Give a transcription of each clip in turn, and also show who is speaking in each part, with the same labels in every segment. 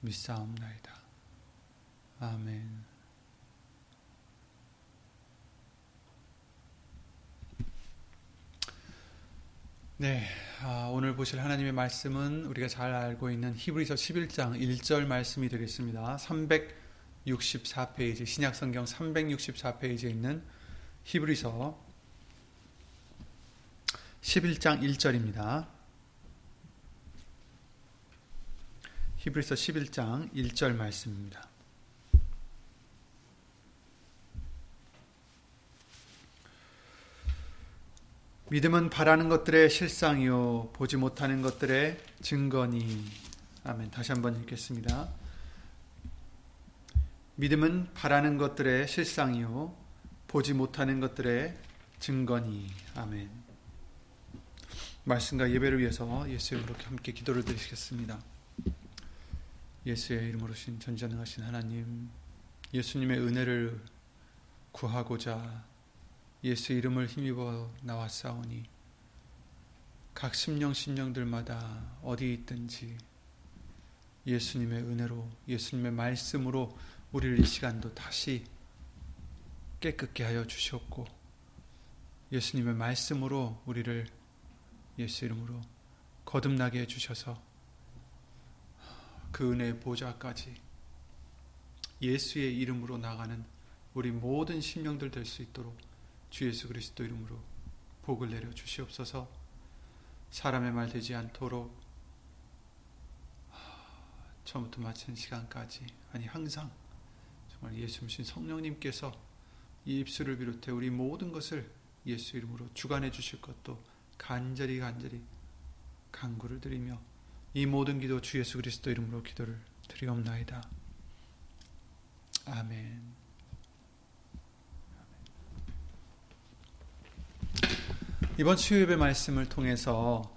Speaker 1: 믿사옵나이다. 아멘. 네, 아, 오늘 보실 하나님의 말씀은 우리가 잘 알고 있는 히브리서 11장 1절 말씀이 되겠습니다. 364페이지 신약성경 364페이지에 있는 히브리서 11장 1절입니다. 히브리서 11장 1절 말씀입니다. 믿음은 바라는 것들의 실상이요 보지 못하는 것들의 증거니 아멘. 다시 한번 읽겠습니다. 믿음은 바라는 것들의 실상이요 보지 못하는 것들의 증거니 아멘. 말씀과 예배를 위해서 예수 이름으로 함께 기도를 드리겠습니다. 예수의 이름으로 신 전전능하신 하나님, 예수님의 은혜를 구하고자 예수 이름을 힘입어 나왔사오니 각 심령 심령들마다 어디 있든지 예수님의 은혜로 예수님의 말씀으로 우리를 이 시간도 다시 깨끗게 하여 주셨고 예수님의 말씀으로 우리를 예수 이름으로 거듭나게 해 주셔서 그 은혜의 보좌까지 예수의 이름으로 나가는 우리 모든 심령들 될 수 있도록 주 예수 그리스도 이름으로 복을 내려 주시옵소서. 사람의 말 되지 않도록 처음부터 마친 시간까지 아니 항상 정말 예수님 성령님께서 이 입술을 비롯해 우리 모든 것을 예수 이름으로 주관해 주실 것도 간절히 간절히 간구를 드리며 이 모든 기도 주 예수 그리스도 이름으로 기도를 드리옵나이다. 아멘. 이번 수요예배 말씀을 통해서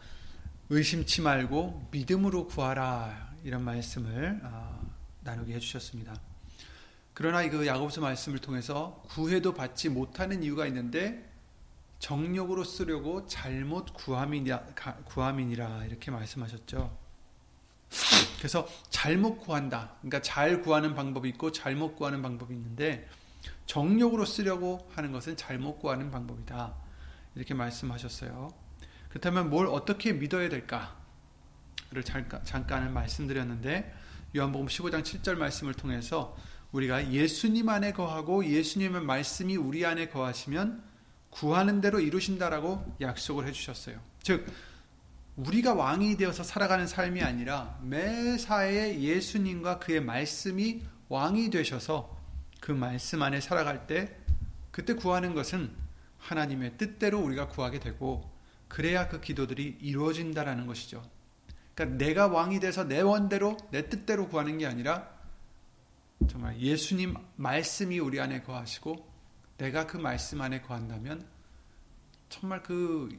Speaker 1: 의심치 말고 믿음으로 구하라 이런 말씀을 아, 나누게 해주셨습니다. 그러나 그 야고보서 말씀을 통해서 구해도 받지 못하는 이유가 있는데 정력으로 쓰려고 잘못 구함이니라, 구함이니라 이렇게 말씀하셨죠. 그래서 잘못 구한다. 그러니까 잘 구하는 방법이 있고 잘못 구하는 방법이 있는데 정력으로 쓰려고 하는 것은 잘못 구하는 방법이다. 이렇게 말씀하셨어요. 그렇다면 뭘 어떻게 믿어야 될까를 잠깐, 잠깐 말씀드렸는데 요한복음 15장 7절 말씀을 통해서 우리가 예수님 안에 거하고 예수님의 말씀이 우리 안에 거하시면 구하는 대로 이루신다라고 약속을 해주셨어요. 즉 우리가 왕이 되어서 살아가는 삶이 아니라 매사에 예수님과 그의 말씀이 왕이 되셔서 그 말씀 안에 살아갈 때 그때 구하는 것은 하나님의 뜻대로 우리가 구하게 되고 그래야 그 기도들이 이루어진다라는 것이죠. 그러니까 내가 왕이 돼서 내 원대로 내 뜻대로 구하는 게 아니라 정말 예수님 말씀이 우리 안에 거하시고 내가 그 말씀 안에 거한다면 정말 그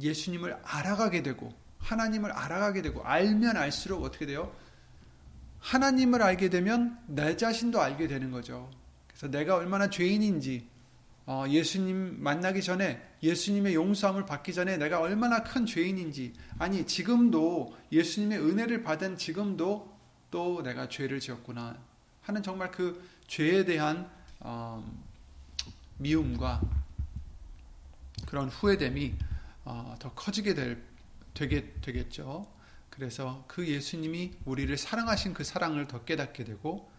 Speaker 1: 예수님을 알아가게 되고 하나님을 알아가게 되고 알면 알수록 어떻게 돼요? 하나님을 알게 되면 내 자신도 알게 되는 거죠. 그래서 내가 얼마나 죄인인지 어, 예수님 만나기 전에 예수님의 용서함을 받기 전에 내가 얼마나 큰 죄인인지 아니 지금도 예수님의 은혜를 받은 지금도 또 내가 죄를 지었구나 하는 정말 그 죄에 대한 어, 미움과 그런 후회됨이 어, 더 커지게 될, 되게 되겠죠. 그래서 그 예수님이 우리를 사랑하신 그 사랑을 더 깨닫게 되고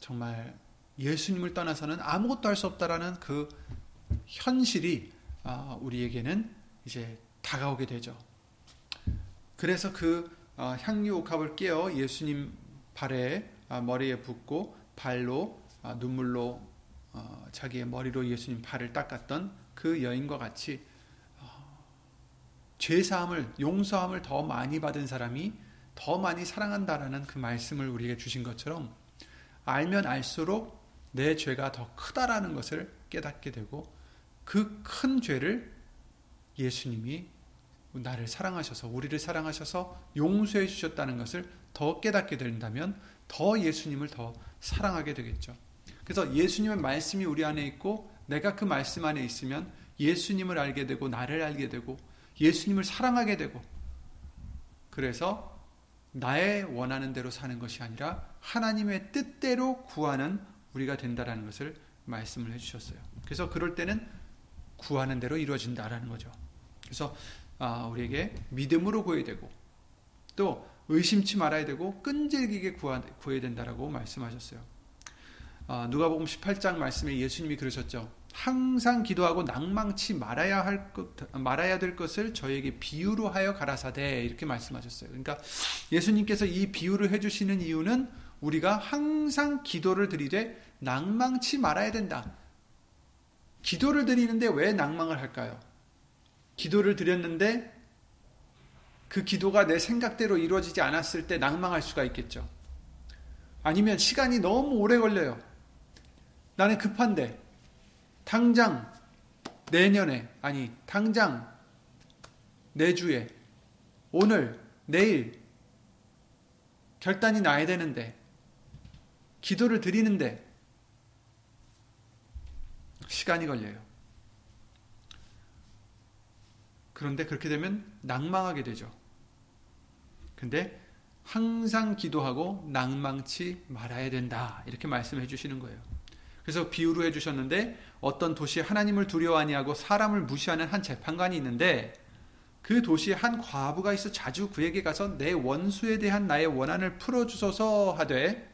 Speaker 1: 정말 예수님을 떠나서는 아무것도 할 수 없다라는 그 현실이 아, 우리에게는 이제 다가오게 되죠. 그래서 그 어, 향유 옥합을 깨어 예수님 발에 아, 머리에 붓고 발로 아, 눈물로 어, 자기의 머리로 예수님 발을 닦았던 그 여인과 같이 어, 죄 사함을 용서함을 더 많이 받은 사람이 더 많이 사랑한다라는 그 말씀을 우리에게 주신 것처럼 알면 알수록 내 죄가 더 크다라는 것을 깨닫게 되고 그 큰 죄를 예수님이 나를 사랑하셔서 우리를 사랑하셔서 용서해 주셨다는 것을 더 깨닫게 된다면 더 예수님을 더 사랑하게 되겠죠. 그래서 예수님의 말씀이 우리 안에 있고 내가 그 말씀 안에 있으면 예수님을 알게 되고 나를 알게 되고 예수님을 사랑하게 되고 그래서 나의 원하는 대로 사는 것이 아니라 하나님의 뜻대로 구하는 우리가 된다라는 것을 말씀을 해주셨어요. 그래서 그럴 때는 구하는 대로 이루어진다라는 거죠. 그래서 아, 우리에게 믿음으로 구해야 되고 또 의심치 말아야 되고 끈질기게 구해야 된다라고 말씀하셨어요. 아, 누가복음 18장 말씀에 예수님이 그러셨죠. 항상 기도하고 낭망치 말아야 할 것, 말아야 될 것을 저에게 비유로 하여 가라사대 이렇게 말씀하셨어요. 그러니까 예수님께서 이 비유를 해주시는 이유는 우리가 항상 기도를 드리되 낭망치 말아야 된다. 기도를 드리는데 왜 낭망을 할까요? 기도를 드렸는데 그 기도가 내 생각대로 이루어지지 않았을 때 낭망할 수가 있겠죠. 아니면 시간이 너무 오래 걸려요. 나는 급한데 당장 내년에 아니 당장 내주에 오늘 내일 결단이 나야 되는데 기도를 드리는데 시간이 걸려요. 그런데 그렇게 되면 낭망하게 되죠. 근데 항상 기도하고 낭망치 말아야 된다. 이렇게 말씀해 주시는 거예요. 그래서 비유로 해 주셨는데 어떤 도시에 하나님을 두려워 하니하고 사람을 무시하는 한 재판관이 있는데 그 도시에 한 과부가 있어 자주 그에게 가서 내 원수에 대한 나의 원한을 풀어 주소서 하되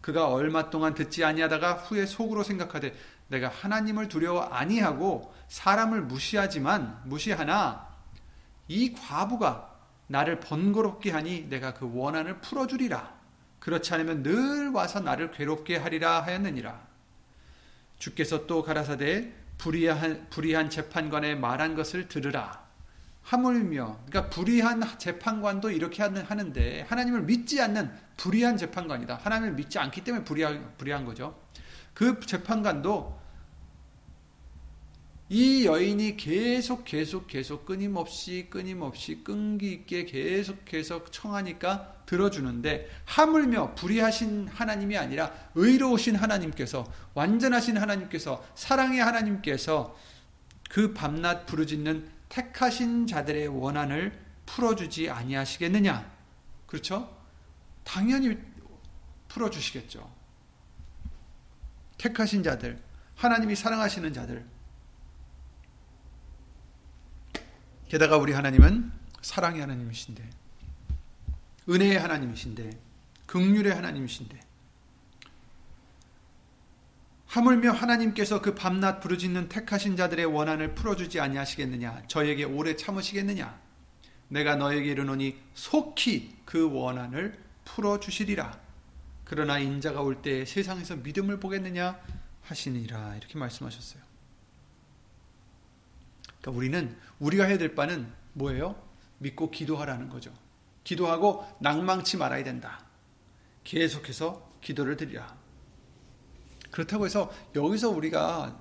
Speaker 1: 그가 얼마 동안 듣지 아니하다가 후에 속으로 생각하되 내가 하나님을 두려워 아니하고 사람을 무시하지만 무시하나 이 과부가 나를 번거롭게 하니 내가 그 원한을 풀어주리라. 그렇지 않으면 늘 와서 나를 괴롭게 하리라 하였느니라. 주께서 또 가라사대 불의한, 불의한 재판관의 말한 것을 들으라. 하물며, 그러니까 불의한 재판관도 이렇게 하는데 하나님을 믿지 않는 불의한 재판관이다. 하나님을 믿지 않기 때문에 불의한, 불의한 거죠. 그 재판관도 이 여인이 계속 계속 계속 끊임없이 끊임없이 끈기 있게 계속해서 청하니까 들어주는데 하물며 불의하신 하나님이 아니라 의로우신 하나님께서 완전하신 하나님께서 사랑의 하나님께서 그 밤낮 부르짖는 택하신 자들의 원한을 풀어주지 아니하시겠느냐? 그렇죠? 당연히 풀어주시겠죠. 택하신 자들, 하나님이 사랑하시는 자들, 게다가 우리 하나님은 사랑의 하나님이신데 은혜의 하나님이신데 극률의 하나님이신데 하물며 하나님께서 그 밤낮 부르짖는 택하신 자들의 원한을 풀어주지 아니하시겠느냐? 저에게 오래 참으시겠느냐? 내가 너에게 이르노니 속히 그 원한을 풀어주시리라. 그러나 인자가 올때 세상에서 믿음을 보겠느냐 하시니라. 이렇게 말씀하셨어요 그러니까 우리는 우리가 해야 될 바는 뭐예요? 믿고 기도하라는 거죠. 기도하고 낭망치 말아야 된다. 계속해서 기도를 드리라. 그렇다고 해서 여기서 우리가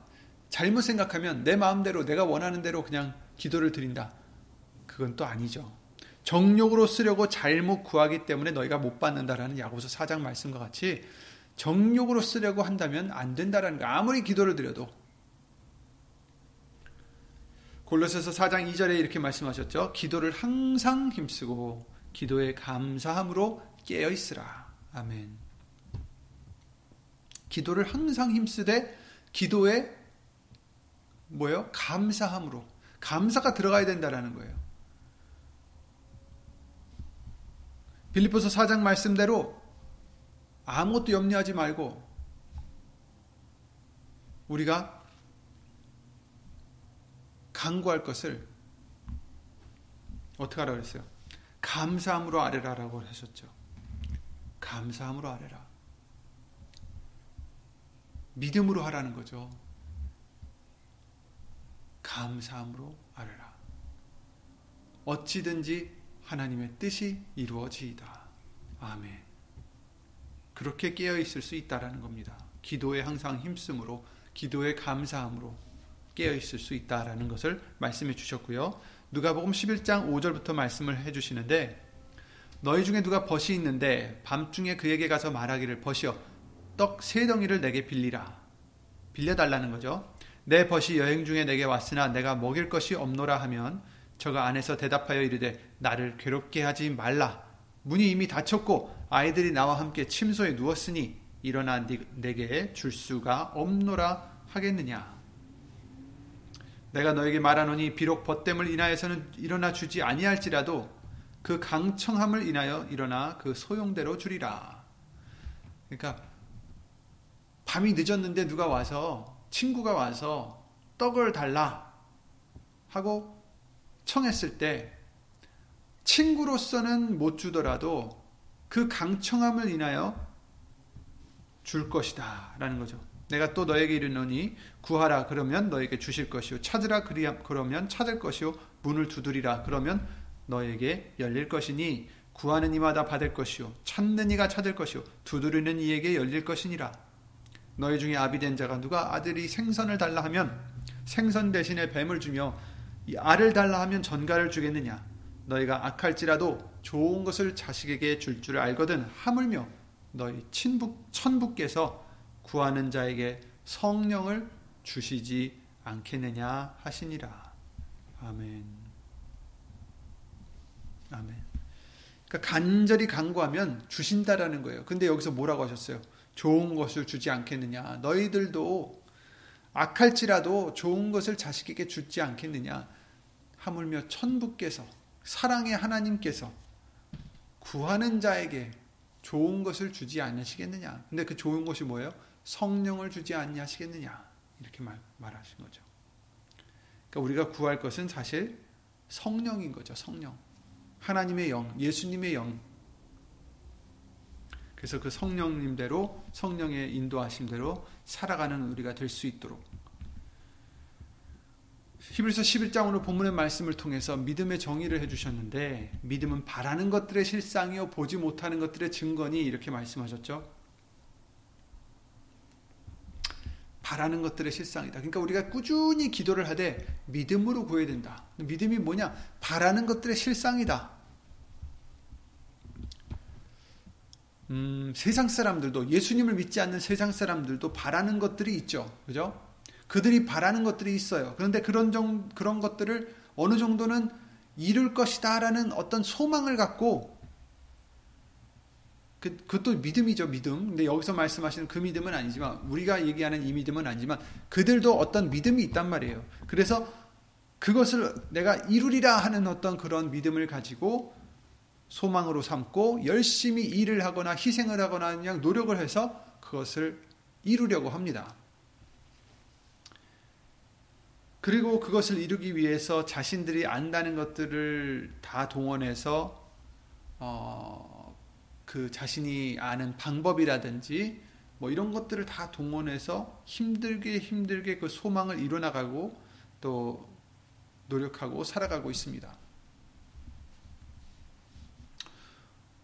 Speaker 1: 잘못 생각하면 내 마음대로 내가 원하는 대로 그냥 기도를 드린다. 그건 또 아니죠. 정욕으로 쓰려고 잘못 구하기 때문에 너희가 못 받는다라는 야고보서 4장 말씀과 같이 정욕으로 쓰려고 한다면 안 된다라는 거. 아무리 기도를 드려도 골로새서 4장 2절에 이렇게 말씀하셨죠. 기도를 항상 힘쓰고 기도에 감사함으로 깨어 있으라. 아멘. 기도를 항상 힘쓰되 기도에 뭐요? 감사함으로 감사가 들어가야 된다라는 거예요. 빌립보서 4장 말씀대로 아무것도 염려하지 말고 우리가 강구할 것을 어떻게 하라 그랬어요? 감사함으로 아뢰라라고 하셨죠. 감사함으로 아뢰라. 믿음으로 하라는 거죠. 감사함으로 아뢰라. 어찌든지 하나님의 뜻이 이루어지이다. 아멘. 그렇게 깨어 있을 수 있다라는 겁니다. 기도에 항상 힘쓰므로 기도에 감사함으로 깨어 있을 수 있다라는 것을 말씀해 주셨고요. 누가복음 11장 5절부터 말씀을 해 주시는데 너희 중에 누가 벗이 있는데 밤중에 그에게 가서 말하기를 벗이여 떡 세 덩이를 내게 빌리라. 빌려 달라는 거죠. 내 벗이 여행 중에 내게 왔으나 내가 먹일 것이 없노라 하면 저가 안에서 대답하여 이르되 나를 괴롭게 하지 말라. 문이 이미 닫혔고 아이들이 나와 함께 침소에 누웠으니 일어나 내게 줄 수가 없노라 하겠느냐. 내가 너에게 말하노니 비록 벗됨을 인하여서는 일어나 주지 아니할지라도 그 강청함을 인하여 일어나 그 소용대로 주리라. 그러니까 밤이 늦었는데 누가 와서 친구가 와서 떡을 달라 하고 청했을 때 친구로서는 못 주더라도 그 강청함을 인하여 줄 것이다 라는 거죠. 내가 또 너에게 이르노니 구하라. 그러면 너에게 주실 것이요. 찾으라. 그러면 찾을 것이요. 문을 두드리라. 그러면 너에게 열릴 것이니 구하는 이마다 받을 것이요. 찾는 이가 찾을 것이요. 두드리는 이에게 열릴 것이니라. 너희 중에 아비 된 자가 누가 아들이 생선을 달라 하면 생선 대신에 뱀을 주며 이 알을 달라 하면 전갈을 주겠느냐? 너희가 악할지라도 좋은 것을 자식에게 줄줄 줄 알거든 하물며 너희 친부 천부께서 구하는 자에게 성령을 주시지 않겠느냐 하시니라. 아멘. 아멘. 그러니까 간절히 간구하면 주신다라는 거예요. 근데 여기서 뭐라고 하셨어요? 좋은 것을 주지 않겠느냐. 너희들도 악할지라도 좋은 것을 자식에게 주지 않겠느냐. 하물며 천부께서 사랑의 하나님께서 구하는 자에게 좋은 것을 주지 않으시겠느냐. 근데 그 좋은 것이 뭐예요? 성령을 주지 않냐시겠느냐. 이렇게 말, 말하신 거죠. 그러니까 우리가 구할 것은 사실 성령인 거죠. 성령. 하나님의 영, 예수님의 영. 그래서 그 성령님대로 성령의 인도하심대로 살아가는 우리가 될 수 있도록 히브리서 11장 오늘 본문의 말씀을 통해서 믿음의 정의를 해주셨는데 믿음은 바라는 것들의 실상이요 보지 못하는 것들의 증거니 이렇게 말씀하셨죠. 바라는 것들의 실상이다. 그러니까 우리가 꾸준히 기도를 하되 믿음으로 구해야 된다. 믿음이 뭐냐? 바라는 것들의 실상이다. 음, 세상 사람들도 예수님을 믿지 않는 세상 사람들도 바라는 것들이 있죠. 그죠? 그들이 바라는 것들이 있어요. 그런데 그런 정, 그런 것들을 어느 정도는 이룰 것이다라는 어떤 소망을 갖고 그, 그것도 믿음이죠, 믿음. 근데 여기서 말씀하시는 그 믿음은 아니지만 우리가 얘기하는 이 믿음은 아니지만 그들도 어떤 믿음이 있단 말이에요. 그래서 그것을 내가 이루리라 하는 어떤 그런 믿음을 가지고 소망으로 삼고 열심히 일을 하거나 희생을 하거나 그냥 노력을 해서 그것을 이루려고 합니다. 그리고 그것을 이루기 위해서 자신들이 안다는 것들을 다 동원해서 어, 그 자신이 아는 방법이라든지 뭐 이런 것들을 다 동원해서 힘들게 힘들게 그 소망을 이뤄나가고 또 노력하고 살아가고 있습니다.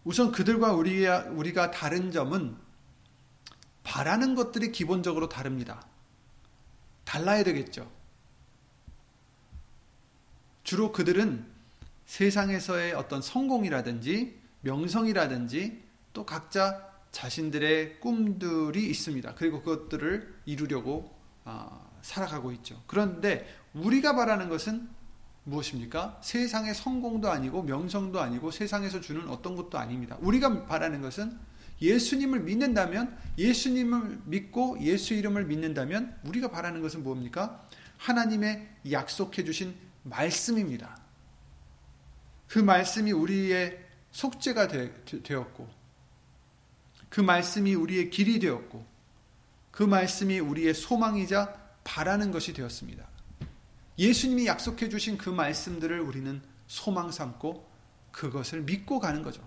Speaker 1: 우선 그들과 우리가, 우리가 다른 점은 바라는 것들이 기본적으로 다릅니다. 달라야 되겠죠. 주로 그들은 세상에서의 어떤 성공이라든지 명성이라든지 또 각자 자신들의 꿈들이 있습니다. 그리고 그것들을 이루려고 어, 살아가고 있죠. 그런데 우리가 바라는 것은 무엇입니까? 세상의 성공도 아니고 명성도 아니고 세상에서 주는 어떤 것도 아닙니다. 우리가 바라는 것은 예수님을 믿는다면 예수님을 믿고 예수 이름을 믿는다면 우리가 바라는 것은 뭡니까? 하나님의 약속해 주신 말씀입니다. 그 말씀이 우리의 속죄가 되, 었고 그 말씀이 우리의 길이 되었고 그 말씀이 우리의 소망이자 바라는 것이 되었습니다. 예수님이 약속해 주신 그 말씀들을 우리는 소망 삼고 그것을 믿고 가는 거죠.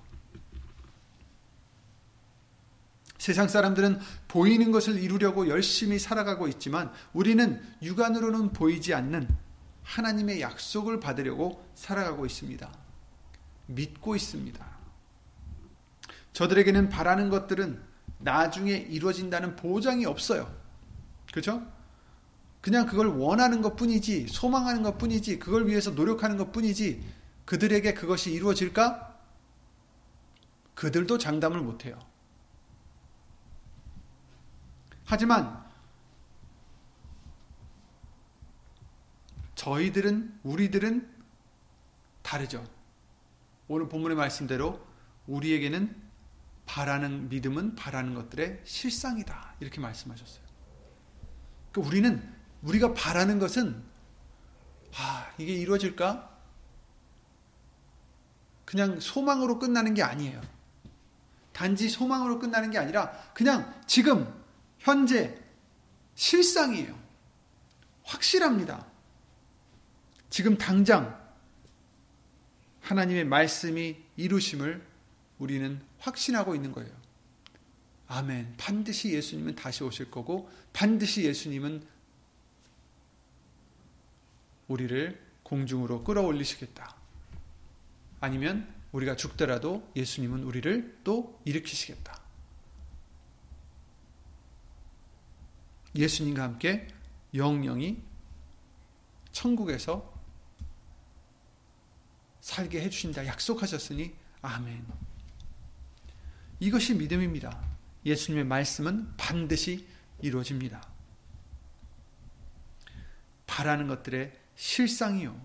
Speaker 1: 세상 사람들은 보이는 것을 이루려고 열심히 살아가고 있지만 우리는 육안으로는 보이지 않는 하나님의 약속을 받으려고 살아가고 있습니다. 믿고 있습니다. 저들에게는 바라는 것들은 나중에 이루어진다는 보장이 없어요. 그죠? 그냥 그걸 원하는 것 뿐이지, 소망하는 것 뿐이지, 그걸 위해서 노력하는 것 뿐이지, 그들에게 그것이 이루어질까? 그들도 장담을 못해요. 하지만, 저희들은, 우리들은 다르죠. 오늘 본문의 말씀대로 우리에게는 바라는 믿음은 바라는 것들의 실상이다. 이렇게 말씀하셨어요. 그러니까 우리는 우리가 바라는 것은 아, 이게 이루어질까? 그냥 소망으로 끝나는 게 아니에요. 단지 소망으로 끝나는 게 아니라 그냥 지금 현재 실상이에요. 확실합니다. 지금 당장 하나님의 말씀이 이루심을 우리는 확신하고 있는 거예요. 아멘. 반드시 예수님은 다시 오실 거고 반드시 예수님은 우리를 공중으로 끌어올리시겠다. 아니면 우리가 죽더라도 예수님은 우리를 또 일으키시겠다. 예수님과 함께 영영이 천국에서 살게 해주신다 약속하셨으니 아멘. 이것이 믿음입니다. 예수님의 말씀은 반드시 이루어집니다. 바라는 것들의 실상이요.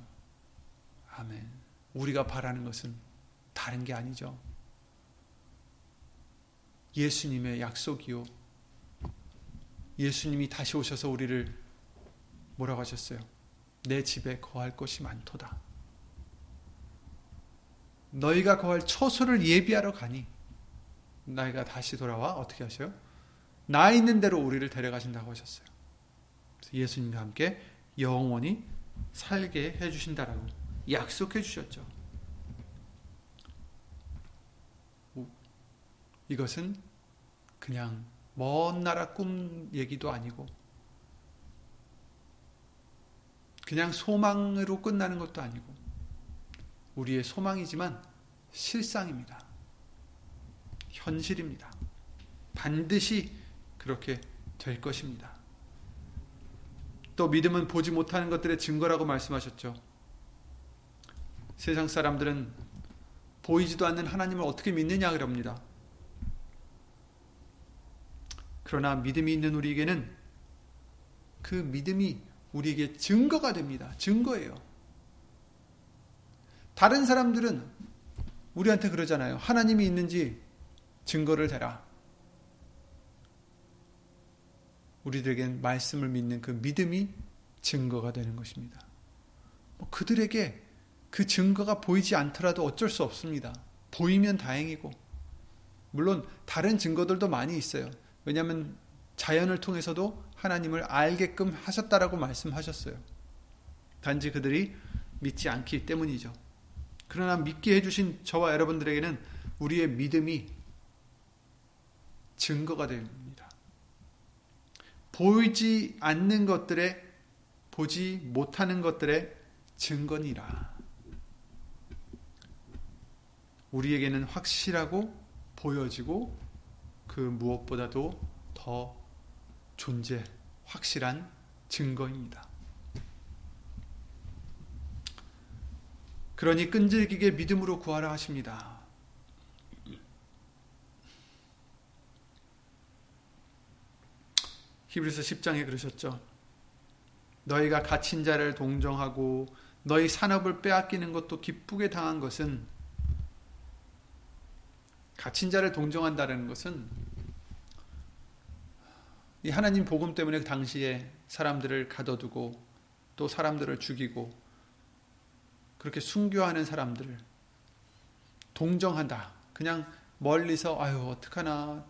Speaker 1: 아멘. 우리가 바라는 것은 다른 게 아니죠. 예수님의 약속이요. 예수님이 다시 오셔서 우리를 뭐라고 하셨어요? 내 집에 거할 것이 많도다. 너희가 거할 처소를 예비하러 가니 너희가 다시 돌아와 어떻게 하셔요? 나 있는 대로 우리를 데려가신다고 하셨어요. 예수님과 함께 영원히 살게 해 주신다라고 약속해 주셨죠. 이것은 그냥 먼 나라 꿈 얘기도 아니고 그냥 소망으로 끝나는 것도 아니고 우리의 소망이지만 실상입니다. 현실입니다. 반드시 그렇게 될 것입니다. 또 믿음은 보지 못하는 것들의 증거라고 말씀하셨죠. 세상 사람들은 보이지도 않는 하나님을 어떻게 믿느냐 그럽니다. 그러나 믿음이 있는 우리에게는 그 믿음이 우리에게 증거가 됩니다. 증거예요. 다른 사람들은 우리한테 그러잖아요. 하나님이 있는지 증거를 대라. 우리들에겐 말씀을 믿는 그 믿음이 증거가 되는 것입니다. 뭐 그들에게 그 증거가 보이지 않더라도 어쩔 수 없습니다. 보이면 다행이고, 물론 다른 증거들도 많이 있어요. 왜냐하면 자연을 통해서도 하나님을 알게끔 하셨다라고 말씀하셨어요. 단지 그들이 믿지 않기 때문이죠. 그러나 믿게 해주신 저와 여러분들에게는 우리의 믿음이 증거가 됩니다. 보이지 않는 것들의 보지 못하는 것들의 증거니라. 우리에게는 확실하고 보여지고 그 무엇보다도 더 존재, 확실한 증거입니다. 그러니 끈질기게 믿음으로 구하라 하십니다. 히브리서 10장에 그러셨죠. 너희가 갇힌 자를 동정하고 너희 산업을 빼앗기는 것도 기쁘게 당한 것은 갇힌 자를 동정한다는 것은 이 하나님 복음 때문에 그 당시에 사람들을 가둬두고 또 사람들을 죽이고 그렇게 순교하는 사람들을 동정한다. 그냥 멀리서 아유 어떡하나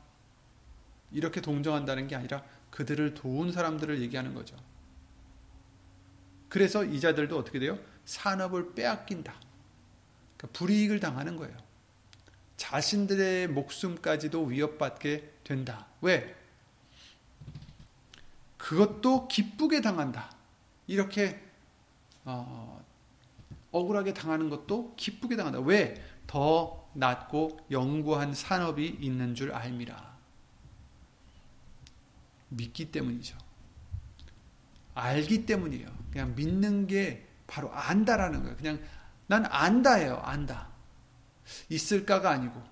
Speaker 1: 이렇게 동정한다는 게 아니라 그들을 도운 사람들을 얘기하는 거죠. 그래서 이자들도 어떻게 돼요? 산업을 빼앗긴다. 그러니까 불이익을 당하는 거예요. 자신들의 목숨까지도 위협받게 된다. 왜? 그것도 기쁘게 당한다. 이렇게 어, 억울하게 당하는 것도 기쁘게 당한다. 왜? 더 낮고 영구한 산업이 있는 줄 알미라. 믿기 때문이죠. 알기 때문이에요. 그냥 믿는 게 바로 안다라는 거예요. 그냥 난 안다예요. 안다. 있을까가 아니고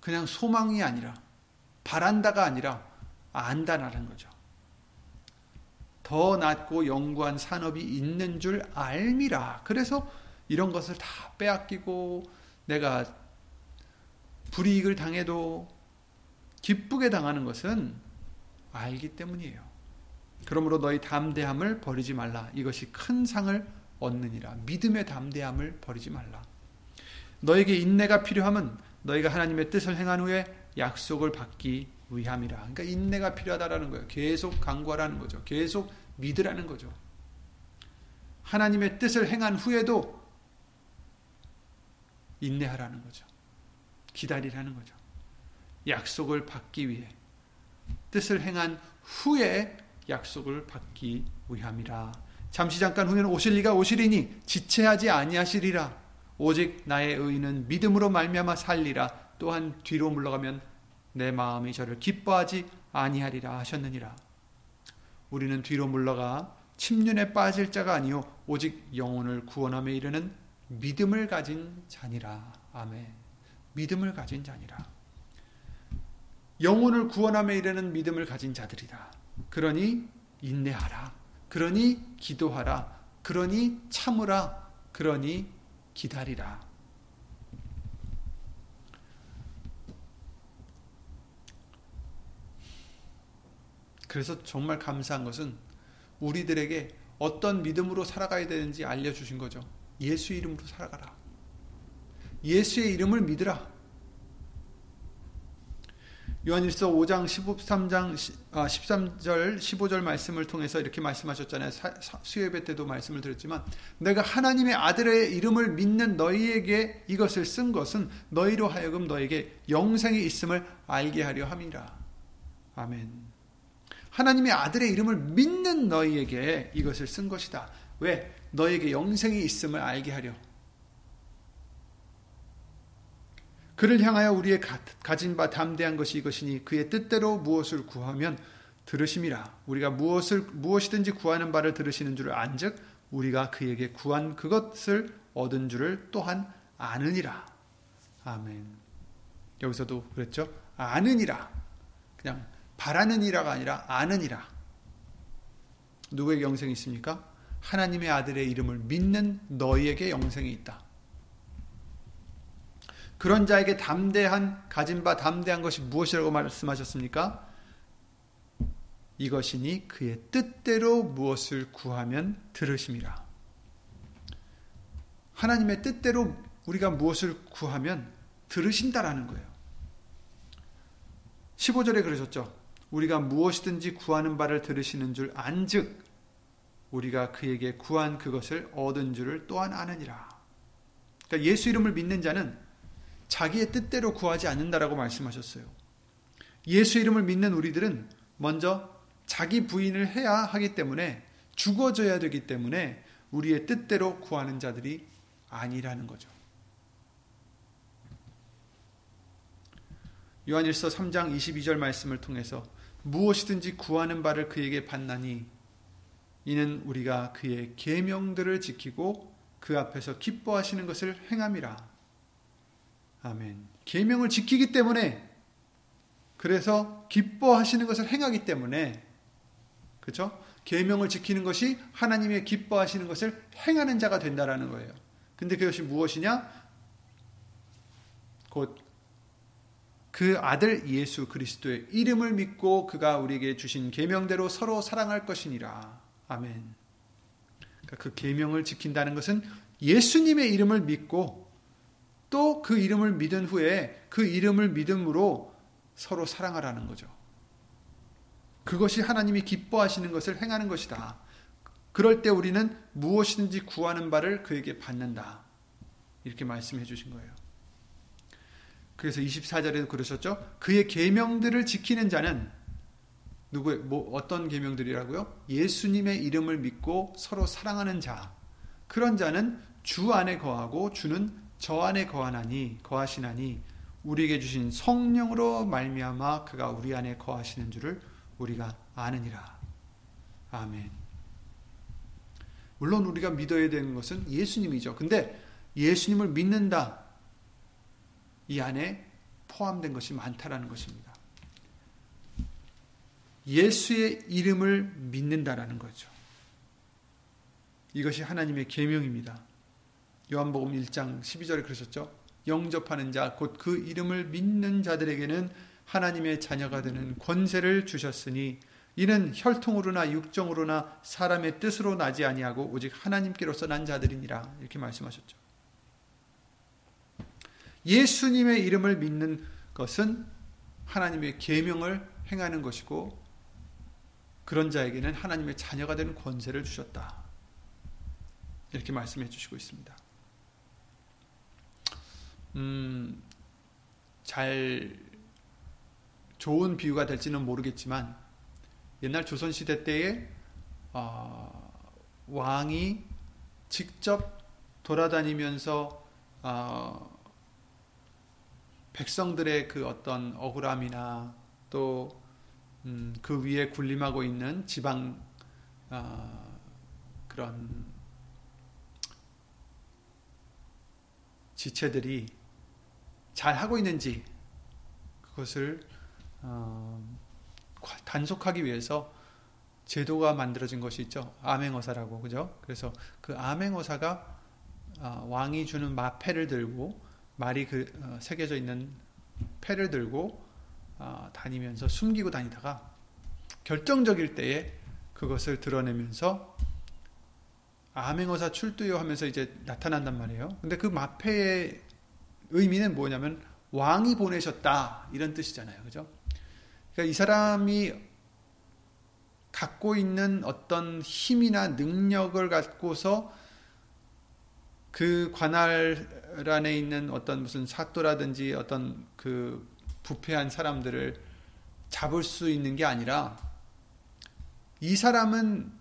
Speaker 1: 그냥 소망이 아니라 바란다가 아니라 안다라는 거죠. 더 낮고 영구한 산업이 있는 줄 알미라. 그래서 이런 것을 다 빼앗기고 내가 불이익을 당해도 기쁘게 당하는 것은 알기 때문이에요. 그러므로 너희 담대함을 버리지 말라. 이것이 큰 상을 얻느니라. 믿음의 담대함을 버리지 말라. 너에게 인내가 필요하면 너희가 하나님의 뜻을 행한 후에 약속을 받기 위함이라. 그러니까 인내가 필요하다라는 거예요. 계속 강구하라는 거죠. 계속 믿으라는 거죠. 하나님의 뜻을 행한 후에도 인내하라는 거죠. 기다리라는 거죠. 약속을 받기 위해 뜻을 행한 후에 약속을 받기 위함이라. 잠시 잠깐 후에는 오실 리가 오시리니 지체하지 아니하시리라. 오직 나의 의인은 믿음으로 말미암아 살리라. 또한 뒤로 물러가면 내 마음이 저를 기뻐하지 아니하리라 하셨느니라. 우리는 뒤로 물러가 침륜에 빠질 자가 아니요 오직 영혼을 구원함에 이르는 믿음을 가진 자니라. 아멘. 믿음을 가진 자니라. 영혼을 구원함에 이르는 믿음을 가진 자들이다. 그러니 인내하라. 그러니 기도하라. 그러니 참으라. 그러니 기다리라. 그래서 정말 감사한 것은 우리들에게 어떤 믿음으로 살아가야 되는지 알려주신 거죠. 예수 이름으로 살아가라. 예수의 이름을 믿으라. 요한일서 5장 13장 13절 15절 말씀을 통해서 이렇게 말씀하셨잖아요. 수요예배 때도 말씀을 드렸지만 내가 하나님의 아들의 이름을 믿는 너희에게 이것을 쓴 것은 너희로 하여금 너에게 영생이 있음을 알게 하려 함이라. 아멘. 하나님의 아들의 이름을 믿는 너희에게 이것을 쓴 것이다. 왜? 너에게 영생이 있음을 알게 하려. 그를 향하여 우리의 가진 바 담대한 것이 이것이니 그의 뜻대로 무엇을 구하면 들으심이라. 우리가 무엇을 무엇이든지 구하는 바를 들으시는 줄을 안즉 우리가 그에게 구한 그것을 얻은 줄을 또한 아느니라. 아멘. 여기서도 그랬죠. 아느니라. 그냥 바라는 이라가 아니라 아느니라. 누구에게 영생이 있습니까? 하나님의 아들의 이름을 믿는 너희에게 영생이 있다. 그런 자에게 담대한 가진 바 담대한 것이 무엇이라고 말씀하셨습니까? 이것이니 그의 뜻대로 무엇을 구하면 들으심이라. 하나님의 뜻대로 우리가 무엇을 구하면 들으신다라는 거예요. 15절에 그러셨죠. 우리가 무엇이든지 구하는 바를 들으시는 줄 안즉 우리가 그에게 구한 그것을 얻은 줄을 또한 아느니라. 그러니까 예수 이름을 믿는 자는 자기의 뜻대로 구하지 않는다라고 말씀하셨어요. 예수 이름을 믿는 우리들은 먼저 자기 부인을 해야 하기 때문에 죽어져야 되기 때문에 우리의 뜻대로 구하는 자들이 아니라는 거죠. 요한일서 3장 22절 말씀을 통해서 무엇이든지 구하는 바를 그에게 받나니 이는 우리가 그의 계명들을 지키고 그 앞에서 기뻐하시는 것을 행함이라. 아멘. 계명을 지키기 때문에 그래서 기뻐하시는 것을 행하기 때문에 그렇죠? 계명을 지키는 것이 하나님의 기뻐하시는 것을 행하는 자가 된다라는 거예요. 근데 그것이 무엇이냐? 곧 그 아들 예수 그리스도의 이름을 믿고 그가 우리에게 주신 계명대로 서로 사랑할 것이니라. 아멘. 그러니까 그 계명을 지킨다는 것은 예수님의 이름을 믿고 또 그 이름을 믿은 후에 그 이름을 믿음으로 서로 사랑하라는 거죠. 그것이 하나님이 기뻐하시는 것을 행하는 것이다. 그럴 때 우리는 무엇이든지 구하는 바를 그에게 받는다. 이렇게 말씀해 주신 거예요. 그래서 24절에도 그러셨죠. 그의 계명들을 지키는 자는 누구의 뭐 어떤 계명들이라고요? 예수님의 이름을 믿고 서로 사랑하는 자. 그런 자는 주 안에 거하고 주는 저 안에 거하나니 거하시나니 우리에게 주신 성령으로 말미암아 그가 우리 안에 거하시는 줄을 우리가 아느니라. 아멘. 물론 우리가 믿어야 되는 것은 예수님이죠. 근데 예수님을 믿는다. 이 안에 포함된 것이 많다라는 것입니다. 예수의 이름을 믿는다라는 거죠. 이것이 하나님의 계명입니다. 요한복음 1장 12절에 그러셨죠. 영접하는 자, 곧 그 이름을 믿는 자들에게는 하나님의 자녀가 되는 권세를 주셨으니 이는 혈통으로나 육정으로나 사람의 뜻으로 나지 아니하고 오직 하나님께로서 난 자들이니라 이렇게 말씀하셨죠. 예수님의 이름을 믿는 것은 하나님의 계명을 행하는 것이고 그런 자에게는 하나님의 자녀가 되는 권세를 주셨다. 이렇게 말씀해 주시고 있습니다. 음, 잘 좋은 비유가 될지는 모르겠지만 옛날 조선 시대 때에 어, 왕이 직접 돌아다니면서 어, 백성들의 그 어떤 억울함이나 또그 음, 그 위에 군림하고 있는 지방 어, 그런 지체들이 잘 하고 있는지 그것을 어, 단속하기 위해서 제도가 만들어진 것이 있죠. 암행어사라고 그죠? 그래서 그 암행어사가 어, 왕이 주는 마패를 들고 말이 그 어, 새겨져 있는 패를 들고 어, 다니면서 숨기고 다니다가 결정적일 때에 그것을 드러내면서 암행어사 출두요 하면서 이제 나타난단 말이에요. 근데 그 마패의 의미는 뭐냐면 왕이 보내셨다 이런 뜻이잖아요. 그죠? 그러니까 이 사람이 갖고 있는 어떤 힘이나 능력을 갖고서 그 관할 안에 있는 어떤 무슨 사또라든지 어떤 그 부패한 사람들을 잡을 수 있는 게 아니라 이 사람은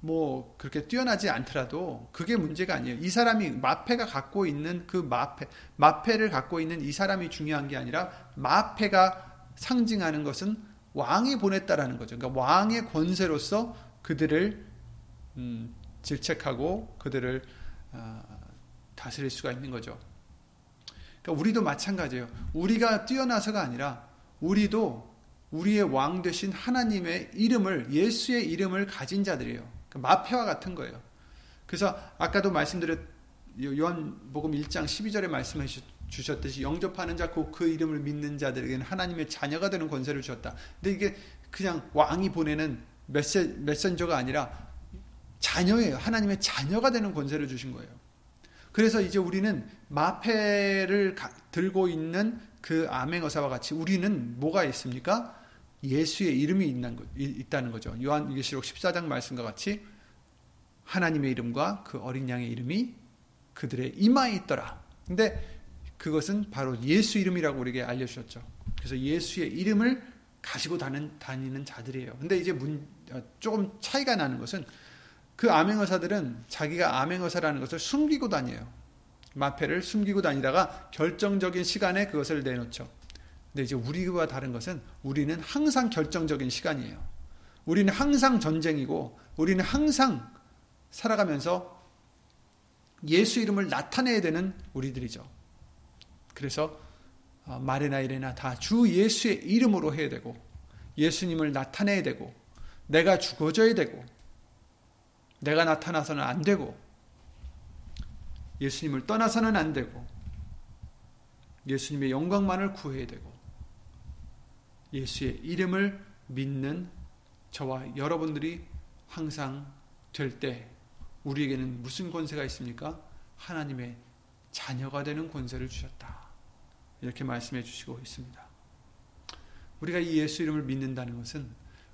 Speaker 1: 뭐 그렇게 뛰어나지 않더라도 그게 문제가 아니에요. 이 사람이 마패가 갖고 있는 그 마패, 마패를 갖고 있는 이 사람이 중요한 게 아니라 마패가 상징하는 것은 왕이 보냈다라는 거죠. 그러니까 왕의 권세로서 그들을 음, 질책하고 그들을 어, 다스릴 수가 있는 거죠. 그러니까 우리도 마찬가지예요. 우리가 뛰어나서가 아니라 우리도 우리의 왕 되신 하나님의 이름을 예수의 이름을 가진 자들이에요. 그 마패와 같은 거예요. 그래서 아까도 말씀드렸 요한복음 1장 12절에 말씀해 주셨듯이 영접하는 자, 그, 그 이름을 믿는 자들에게는 하나님의 자녀가 되는 권세를 주셨다. 근데 이게 그냥 왕이 보내는 메세, 메신저가 아니라 자녀예요. 하나님의 자녀가 되는 권세를 주신 거예요. 그래서 이제 우리는 마패를 가, 들고 있는 그 아맹어사와 같이 우리는 뭐가 있습니까? 예수의 이름이 있다는 거죠. 요한계시록 14장 말씀과 같이 하나님의 이름과 그 어린 양의 이름이 그들의 이마에 있더라. 근데 그것은 바로 예수 이름이라고 우리에게 알려주셨죠. 그래서 예수의 이름을 가지고 다니는, 다니는 자들이에요. 근데 이제 문, 어, 조금 차이가 나는 것은 그 암행어사들은 자기가 암행어사라는 것을 숨기고 다녀요. 마패를 숨기고 다니다가 결정적인 시간에 그것을 내놓죠. 근데 이제 우리와 다른 것은 우리는 항상 결정적인 시간이에요. 우리는 항상 전쟁이고 우리는 항상 살아가면서 예수 이름을 나타내야 되는 우리들이죠. 그래서 어, 말이나 이래나 다 주 예수의 이름으로 해야 되고 예수님을 나타내야 되고 내가 죽어져야 되고 내가 나타나서는 안 되고 예수님을 떠나서는 안 되고 예수님의 영광만을 구해야 되고 예수의 이름을 믿는 저와 여러분들이 항상 될 때 우리에게는 무슨 권세가 있습니까? 하나님의 자녀가 되는 권세를 주셨다. 이렇게 말씀해 주시고 있습니다. 우리가 이 예수 이름을 믿는다는 것은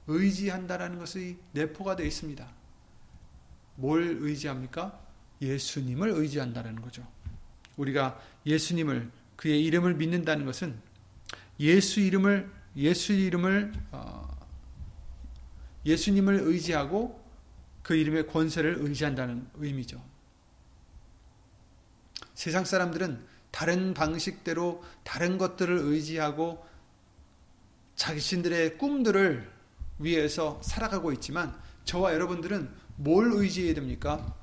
Speaker 1: 의지한다라는 것이 내포가 되어 있습니다. 뭘 의지합니까? 예수님을 의지한다는 거죠. 우리가 예수님을 그의 이름을 믿는다는 것은 예수 이름을 예수 이름을 어, 예수님을 의지하고 그 이름의 권세를 의지한다는 의미죠. 세상 사람들은 다른 방식대로 다른 것들을 의지하고 자신들의 꿈들을 위해서 살아가고 있지만 저와 여러분들은 뭘 의지해야 됩니까?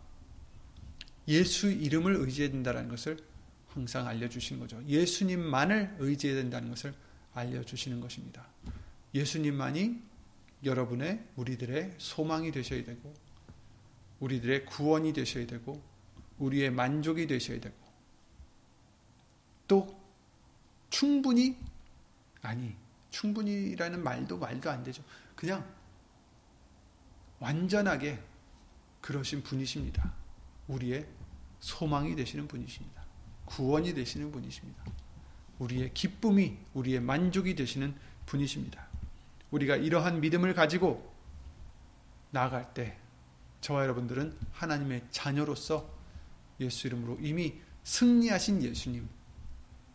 Speaker 1: 예수 이름을 의지해야 된다는 것을 항상 알려주신 거죠. 예수님만을 의지해야 된다는 것을 알려주시는 것입니다. 예수님만이 여러분의 우리들의 소망이 되셔야 되고 우리들의 구원이 되셔야 되고 우리의 만족이 되셔야 되고 또 충분히 아니 충분히라는 말도 말도 안 되죠. 그냥 완전하게 그러신 분이십니다. 우리의 소망이 되시는 분이십니다. 구원이 되시는 분이십니다. 우리의 기쁨이, 우리의 만족이 되시는 분이십니다. 우리가 이러한 믿음을 가지고 나아갈 때 저와 여러분들은 하나님의 자녀로서 예수 이름으로 이미 승리하신 예수님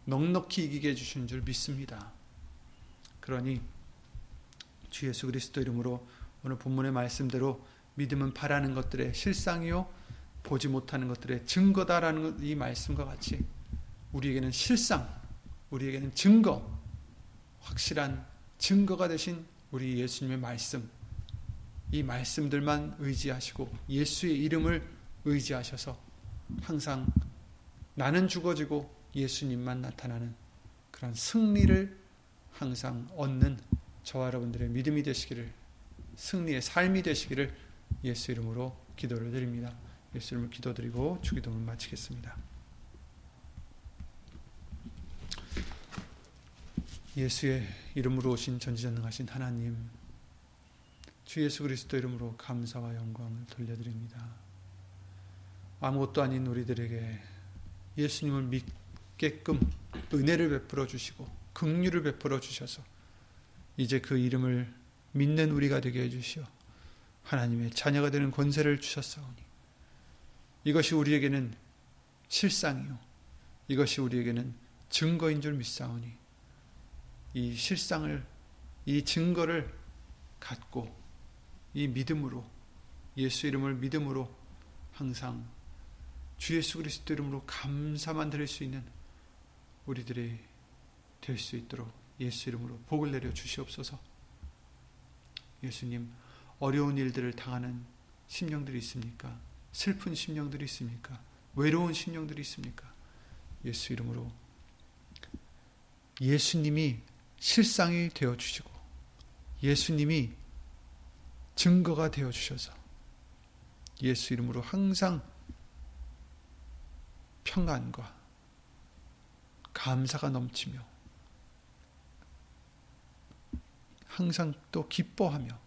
Speaker 1: 넉넉히 이기게 해주신 줄 믿습니다. 그러니 주 예수 그리스도 이름으로 오늘 본문의 말씀대로 믿음은 바라는 것들의 실상이요 보지 못하는 것들의 증거다라는 이 말씀과 같이 우리에게는 실상, 우리에게는 증거, 확실한 증거가 되신 우리 예수님의 말씀, 이 말씀들만 의지하시고 예수의 이름을 의지하셔서 항상 나는 죽어지고 예수님만 나타나는 그런 승리를 항상 얻는 저와 여러분들의 믿음이 되시기를 승리의 삶이 되시기를 예수 이름으로 기도를 드립니다. 예수 이름으로 기도드리고 주기도를 마치겠습니다. 예수의 이름으로 오신 전지전능하신 하나님 주 예수 그리스도 이름으로 감사와 영광을 돌려드립니다. 아무것도 아닌 우리들에게 예수님을 믿게끔 은혜를 베풀어 주시고 긍휼을 베풀어 주셔서 이제 그 이름을 믿는 우리가 되게 해 주시어 하나님의 자녀가 되는 권세를 주셨사오니 이것이 우리에게는 실상이요 이것이 우리에게는 증거인 줄 믿사오니 이 실상을 이 증거를 갖고 이 믿음으로 예수 이름을 믿음으로 항상 주 예수 그리스도 이름으로 감사만 드릴 수 있는 우리들이 될 수 있도록 예수 이름으로 복을 내려 주시옵소서. 예수님 어려운 일들을 당하는 심령들이 있습니까? 슬픈 심령들이 있습니까? 외로운 심령들이 있습니까? 예수 이름으로 예수님이 실상이 되어 주시고 예수님이 증거가 되어 주셔서 예수 이름으로 항상 평안과 감사가 넘치며 항상 또 기뻐하며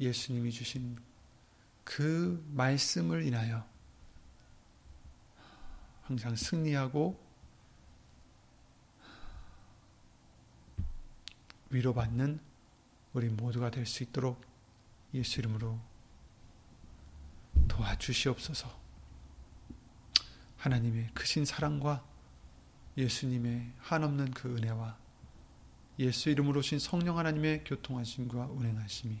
Speaker 1: 예수님이 주신 그 말씀을 인하여 항상 승리하고 위로받는 우리 모두가 될 수 있도록 예수 이름으로 도와주시옵소서. 하나님의 크신 사랑과 예수님의 한없는 그 은혜와 예수 이름으로 오신 성령 하나님의 교통하심과 운행하심이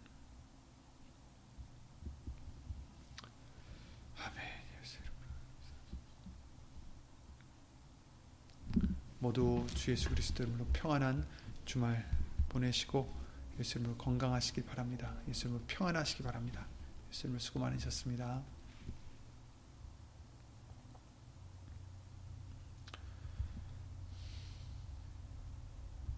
Speaker 1: 모두 주 예수 그리스도 이름으로 평안한 주말 보내시고 예수 이름으로 건강하시길 바랍니다. 예수 이름으로 평안하시기 바랍니다. 예수 이름으로 수고 많으셨습니다.